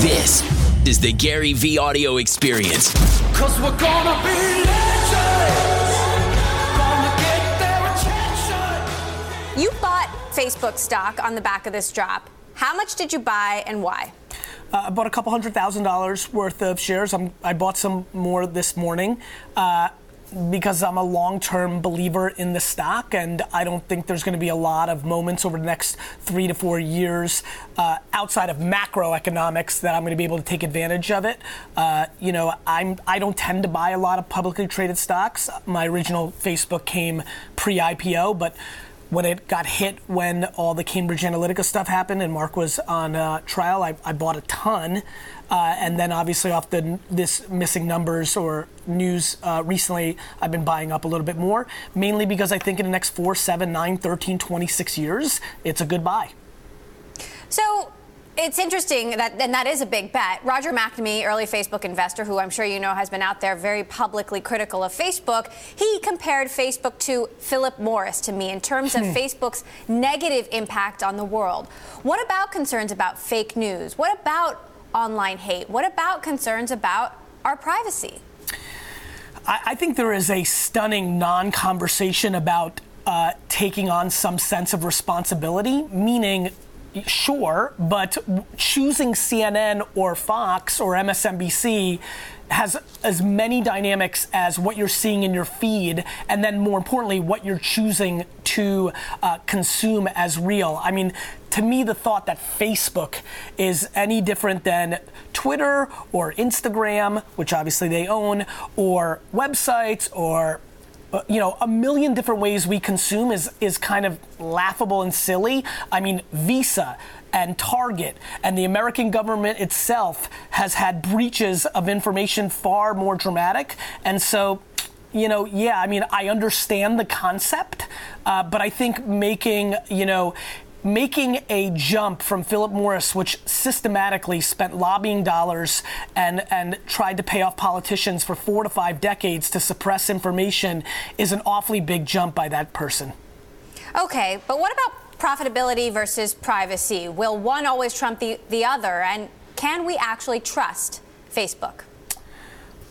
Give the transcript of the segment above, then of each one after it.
This is the GaryVee audio experience. Cause we're gonna be legends. Gonna get their attention. You bought Facebook stock on the back of this drop. How much did you buy and why? Uh, I bought a couple hundred thousand dollars worth of shares. I'm, I bought some more this morning uh, because I'm a long-term believer in the stock, and I don't think there's going to be a lot of moments over the next three to four years uh, outside of macroeconomics that I'm going to be able to take advantage of it. Uh, you know, I'm I don't tend to buy a lot of publicly traded stocks. My original Facebook came pre-IPO, but when it got hit when all the Cambridge Analytica stuff happened and Mark was on uh, trial, I, I, bought a ton. Uh, and then obviously off the this missing numbers or news uh, recently, I've been buying up a little bit more, mainly because I think in the next four, seven, nine, 13, 26 years, it's a good buy. So it's interesting that, and that is a big bet. Roger McNamee, early Facebook investor, who I'm sure you know has been out there very publicly critical of Facebook, he compared Facebook to Philip Morris to me in terms of hmm. Facebook's negative impact on the world. What about concerns about fake news? What about online hate? What about concerns about our privacy? I, I think there is a stunning non conversation about uh, taking on some sense of responsibility, meaning sure, but choosing CNN or Fox or MSNBC has as many dynamics as what you're seeing in your feed, and then more importantly, what you're choosing to uh, consume as real. I mean, to me, the thought that Facebook is any different than Twitter or Instagram, which obviously they own, or websites or you know, a million different ways we consume is is kind of laughable and silly. I mean, Visa and Target and the American government itself has had breaches of information far more dramatic, and so. You know, yeah, I mean, I understand the concept, uh, but I think making, you know, making a jump from Philip Morris, which systematically spent lobbying dollars and, and tried to pay off politicians for four to five decades to suppress information, is an awfully big jump by that person. Okay, but what about profitability versus privacy? Will one always trump the, the other? And can we actually trust Facebook?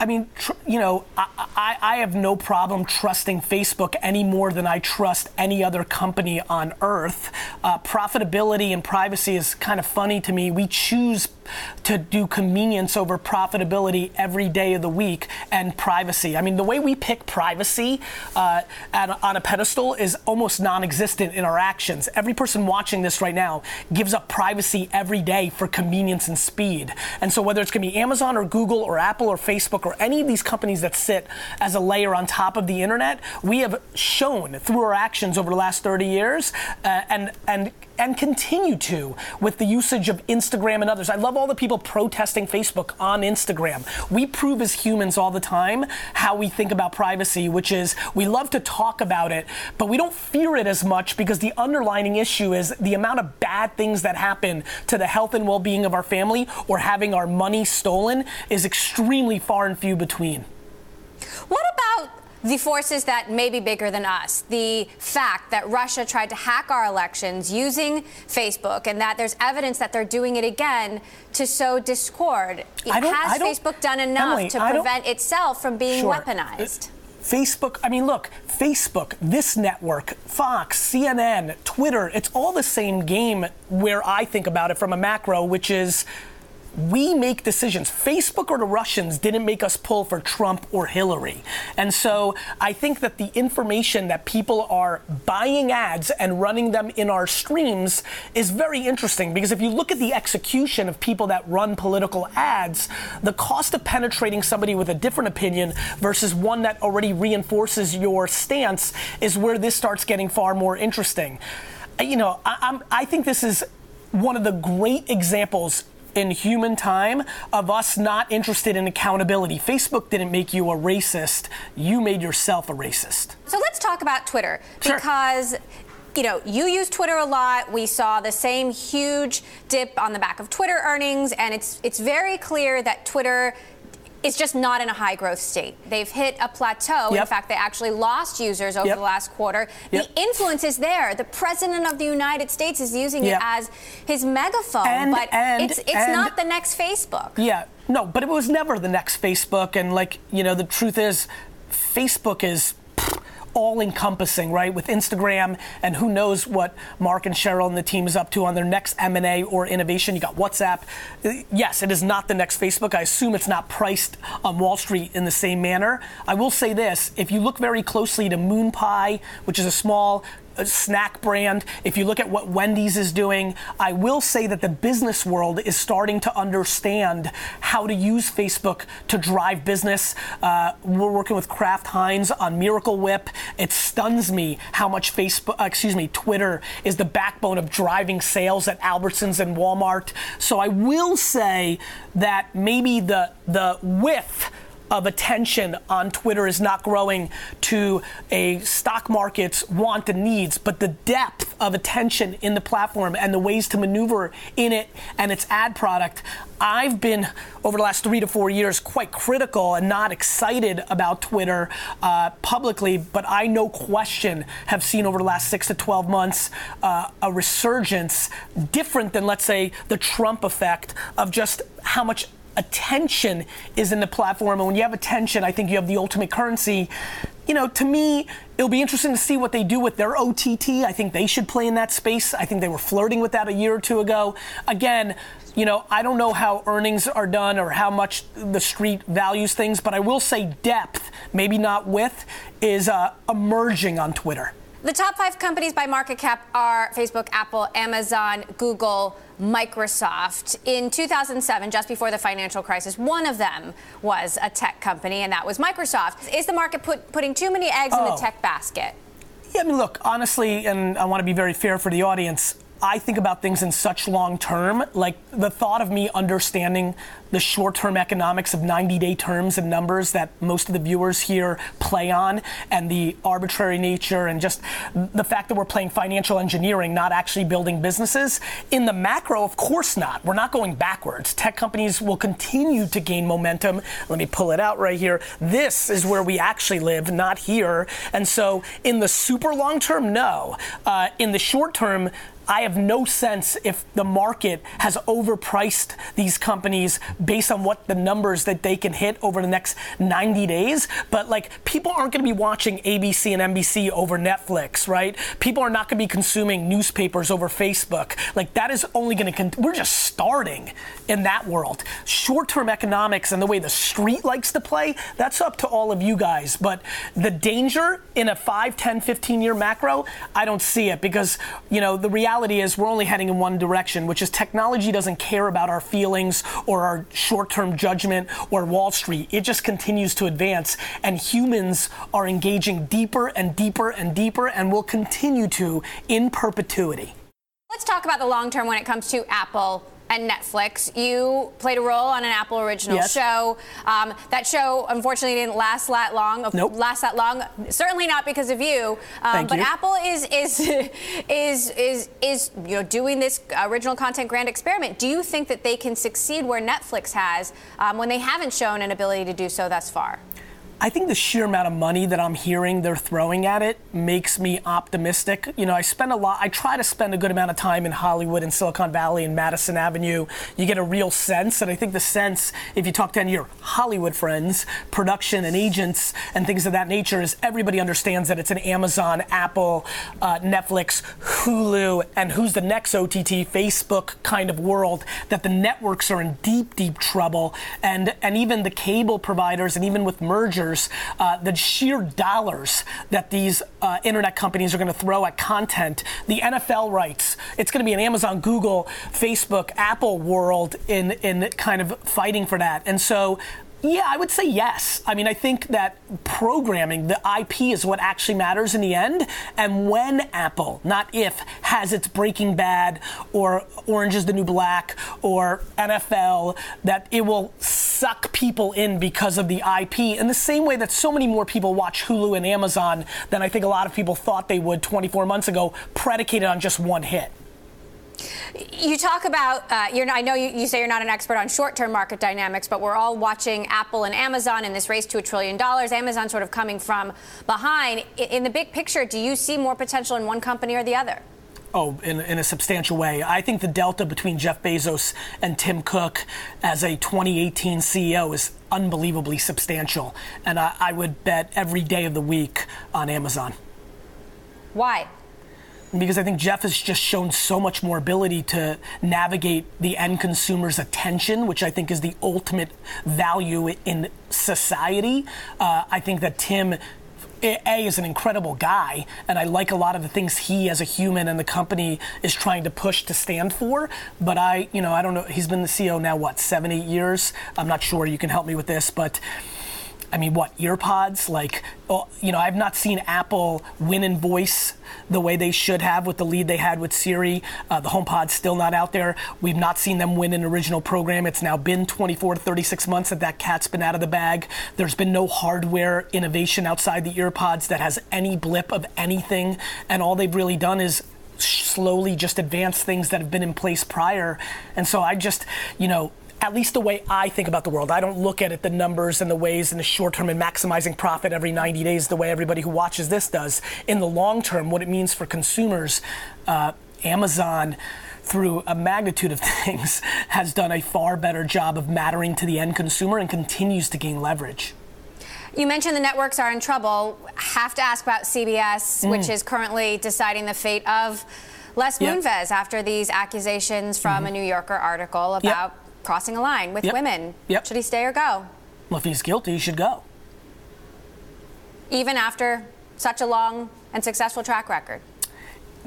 I mean, tr- you know, I, I, I, have no problem trusting Facebook any more than I trust any other company on earth. Uh, profitability and privacy is kind of funny to me. We choose to do convenience over profitability every day of the week and privacy. I mean, the way we pick privacy uh, at, on a pedestal is almost non existent in our actions. Every person watching this right now gives up privacy every day for convenience and speed. And so, whether it's going to be Amazon or Google or Apple or Facebook or any of these companies that sit as a layer on top of the internet, we have shown through our actions over the last 30 years uh, and, and and continue to with the usage of Instagram and others. I love all the people protesting Facebook on Instagram. We prove as humans all the time how we think about privacy, which is we love to talk about it, but we don't fear it as much because the underlining issue is the amount of bad things that happen to the health and well being of our family or having our money stolen is extremely far and few between. What about the forces that may be bigger than us, the fact that Russia tried to hack our elections using Facebook, and that there's evidence that they're doing it again to sow discord. Has Facebook done enough Emily, to prevent itself from being sure. weaponized? Facebook, I mean, look, Facebook, this network, Fox, CNN, Twitter, it's all the same game where I think about it from a macro, which is we make decisions. Facebook or the Russians didn't make us pull for Trump or Hillary. And so I think that the information that people are buying ads and running them in our streams is very interesting because if you look at the execution of people that run political ads, the cost of penetrating somebody with a different opinion versus one that already reinforces your stance is where this starts getting far more interesting. You know, I, I think this is one of the great examples in human time of us not interested in accountability. Facebook didn't make you a racist, you made yourself a racist. So let's talk about Twitter sure. because you know, you use Twitter a lot. We saw the same huge dip on the back of Twitter earnings, and it's it's very clear that Twitter is just not in a high growth state. They've hit a plateau. Yep. In fact, they actually lost users over Yep. the last quarter. Yep. The influence is there. The president of the United States is using it as his megaphone, And- but and- it's it's and- not the next Facebook. Yeah, no, but it was never the next Facebook. And like, you know, the truth is, Facebook is all encompassing, right? With Instagram and who knows what Mark and Sheryl and the team is up to on their next M&A or innovation. You got WhatsApp. Yes, it is not the next Facebook. I assume it's not priced on Wall Street in the same manner. I will say this, if you look very closely to Moon Pie, which is a small snack brand. If you look at what Wendy's is doing, I will say that the business world is starting to understand how to use Facebook to drive business. Uh, we're working with Kraft Heinz on Miracle Whip. It stuns me how much Facebook, uh, excuse me, Twitter is the backbone of driving sales at Albertsons and Walmart. So I will say that maybe the the width of attention on Twitter is not growing to a stock market's want and needs, but the depth of attention in the platform and the ways to maneuver in it and its ad product. I've been, over the last three to four years, quite critical and not excited about Twitter uh, publicly, but I, no question, have seen over the last six to 12 months uh, a resurgence different than, let's say, the Trump effect of just how much attention is in the platform. And when you have attention, I think you have the ultimate currency. You know, to me, it'll be interesting to see what they do with their OTT. I think they should play in that space. I think they were flirting with that a year or two ago. Again, you know, I don't know how earnings are done or how much the street values things, but I will say depth, maybe not width, is uh, emerging on Twitter. The top five companies by market cap are Facebook, Apple, Amazon, Google, Microsoft. In 2007, just before the financial crisis, one of them was a tech company, and that was Microsoft. Is the market put, putting too many eggs in the Oh. tech basket? Yeah, I mean, look, honestly, and I want to be very fair for the audience. I think about things in such long term. Like the thought of me understanding the short term economics of 90 day terms and numbers that most of the viewers here play on, and the arbitrary nature, and just the fact that we're playing financial engineering, not actually building businesses. In the macro, of course not. We're not going backwards. Tech companies will continue to gain momentum. Let me pull it out right here. This is where we actually live, not here. And so, in the super long term, no. Uh, in the short term, I have no sense if the market has overpriced these companies based on what the numbers that they can hit over the next 90 days. But like, people aren't going to be watching ABC and NBC over Netflix, right? People are not going to be consuming newspapers over Facebook. Like, that is only going to, con- we're just starting in that world. Short term economics and the way the street likes to play, that's up to all of you guys. But the danger in a 5, 10, 15 year macro, I don't see it because, you know, the reality is we're only heading in one direction, which is technology doesn't care about our feelings or our short term judgment or Wall Street. It just continues to advance, and humans are engaging deeper and deeper and deeper and will continue to in perpetuity. Let's talk about the long term when it comes to Apple and Netflix. You played a role on an Apple original Yes. show. Um, that show, unfortunately, didn't last that long. Nope. Last that long. Certainly not because of you. Um, Thank but you. Apple is is is is is you know doing this original content grand experiment. Do you think that they can succeed where Netflix has um, when they haven't shown an ability to do so thus far? I think the sheer amount of money that I'm hearing they're throwing at it makes me optimistic. You know, I spend a lot, I try to spend a good amount of time in Hollywood and Silicon Valley and Madison Avenue. You get a real sense, and I think the sense, if you talk to any of your Hollywood friends, production and agents and things of that nature, is everybody understands that it's an Amazon, Apple, uh, Netflix, Hulu, and who's the next OTT, Facebook kind of world, that the networks are in deep, deep trouble. And, and even the cable providers, and even with mergers, uh, the sheer dollars that these uh, internet companies are going to throw at content, the NFL rights, it's going to be an Amazon, Google, Facebook, Apple world in, in kind of fighting for that. And so yeah, I would say yes. I mean, I think that programming, the IP, is what actually matters in the end. And when Apple, not if, has its Breaking Bad or Orange is the New Black or NFL, that it will suck people in because of the IP in the same way that so many more people watch Hulu and Amazon than I think a lot of people thought they would 24 months ago, predicated on just one hit. You talk about, uh, I know you, you, say you're not an expert on short term market dynamics, but we're all watching Apple and Amazon in this race to a trillion dollars. Amazon sort of coming from behind. In, in the big picture, do you see more potential in one company or the other? Oh, in, in, a substantial way. I think the delta between Jeff Bezos and Tim Cook as a 2018 CEO is unbelievably substantial. And I, I would bet every day of the week on Amazon. Why? because I think Jeff has just shown so much more ability to navigate the end consumer's attention, which I think is the ultimate value in society. Uh, I think that Tim a is an incredible guy, and I like a lot of the things he, as a human, and the company is trying to push to stand for. But I, you know, I don't know. He's been the CEO now, what, seven, eight years? I'm not sure. You can help me with this, but I mean, what, AirPods? Like, oh, you know, I've not seen Apple win in voice the way they should have with the lead they had with Siri. Uh, the HomePod's still not out there. We've not seen them win an original program. It's now been 24 to 36 months that that cat's been out of the bag. There's been no hardware innovation outside the AirPods that has any blip of anything. And all they've really done is slowly just advance things that have been in place prior. And so I just, you know, at least the way I think about the world. I don't look at it the numbers and the ways in the short term and maximizing profit every 90 days the way everybody who watches this does. In the long term, what it means for consumers, uh, Amazon through a magnitude of things, has done a far better job of mattering to the end consumer and continues to gain leverage. You mentioned the networks are in trouble. Have to ask about CBS, mm. which is currently deciding the fate of Les yep. Moonves after these accusations from mm-hmm. a New Yorker article about yep crossing a line with yep. women. Yep. Should he stay or go? Well, if he's guilty, he should go. Even after such a long and successful track record?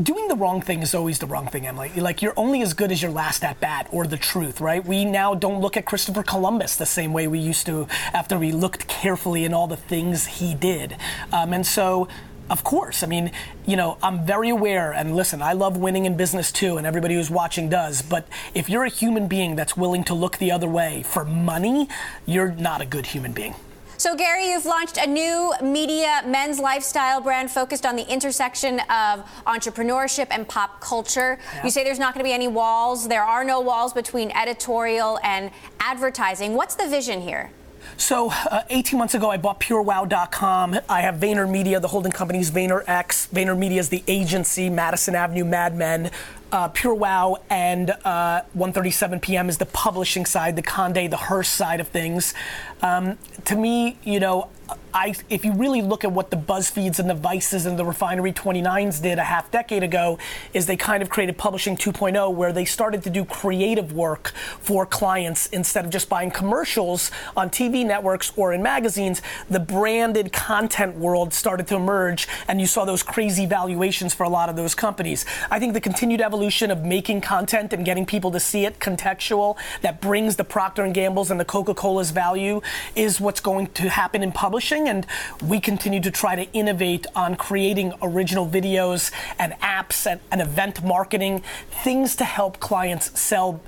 doing the wrong thing is always the wrong thing, Emily. Like you're only as good as your last at bat or the truth, right? We now don't look at Christopher Columbus the same way we used to after we looked carefully in all the things he did. Um, and so of course. I mean, you know, I'm very aware, and listen, I love winning in business too, and everybody who's watching does. But if you're a human being that's willing to look the other way for money, you're not a good human being. So, Gary, you've launched a new media men's lifestyle brand focused on the intersection of entrepreneurship and pop culture. Yeah. You say there's not going to be any walls. There are no walls between editorial and advertising. What's the vision here? So, uh, 18 months ago, I bought PureWow.com. I have VaynerMedia, the holding company's VaynerX. VaynerMedia is the agency, Madison Avenue Mad Men. Uh, PureWow and uh, One37pm is the publishing side, the Conde, the Hearst side of things. Um, to me, you know, I, if you really look at what the BuzzFeeds and the Vices and the Refinery 29s did a half decade ago, is they kind of created Publishing 2.0 where they started to do creative work for clients instead of just buying commercials on TV networks or in magazines. The branded content world started to emerge, and you saw those crazy valuations for a lot of those companies. I think the continued evolution of making content and getting people to see it contextual that brings the Procter and Gamble's and the Coca-Cola's value is what's going to happen in publishing and we continue to try to innovate on creating original videos and apps and, and event marketing, things to help clients sell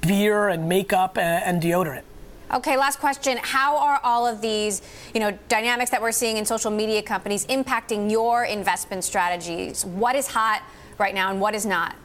beer and makeup and, and deodorant. Okay, last question. How are all of these, you know, dynamics that we're seeing in social media companies impacting your investment strategies? What is hot right now and what is not?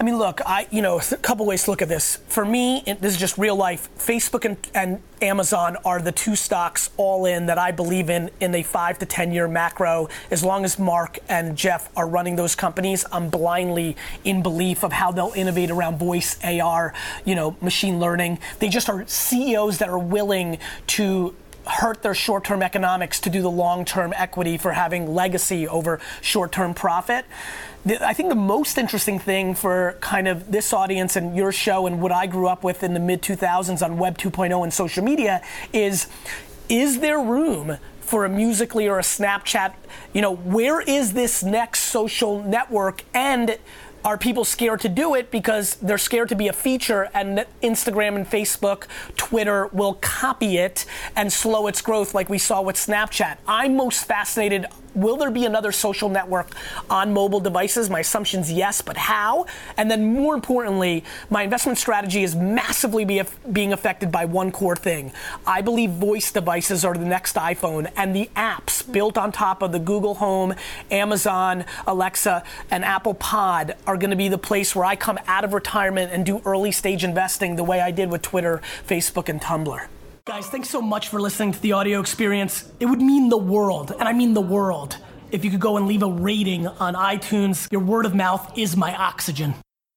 I mean, look, I you know a couple ways to look at this. For me, it, this is just real life. Facebook and, and Amazon are the two stocks all in that I believe in in a five to ten year macro. As long as Mark and Jeff are running those companies, I'm blindly in belief of how they'll innovate around voice, AR, you know, machine learning. They just are CEOs that are willing to hurt their short term economics to do the long term equity for having legacy over short term profit. I think the most interesting thing for kind of this audience and your show and what I grew up with in the mid 2000s on Web 2.0 and social media is is there room for a Musical.ly or a Snapchat? You know, where is this next social network? And are people scared to do it because they're scared to be a feature and Instagram and Facebook, Twitter will copy it and slow its growth like we saw with Snapchat? I'm most fascinated will there be another social network on mobile devices? My assumption is yes, but how? And then more importantly, my investment strategy is massively be, being affected by one core thing. I believe voice devices are the next iPhone, and the apps built on top of the Google Home, Amazon, Alexa, and Apple Pod are going to be the place where I come out of retirement and do early stage investing the way I did with Twitter, Facebook, and Tumblr. Guys, thanks so much for listening to the audio experience. It would mean the world, and I mean the world, if you could go and leave a rating on iTunes. Your word of mouth is my oxygen.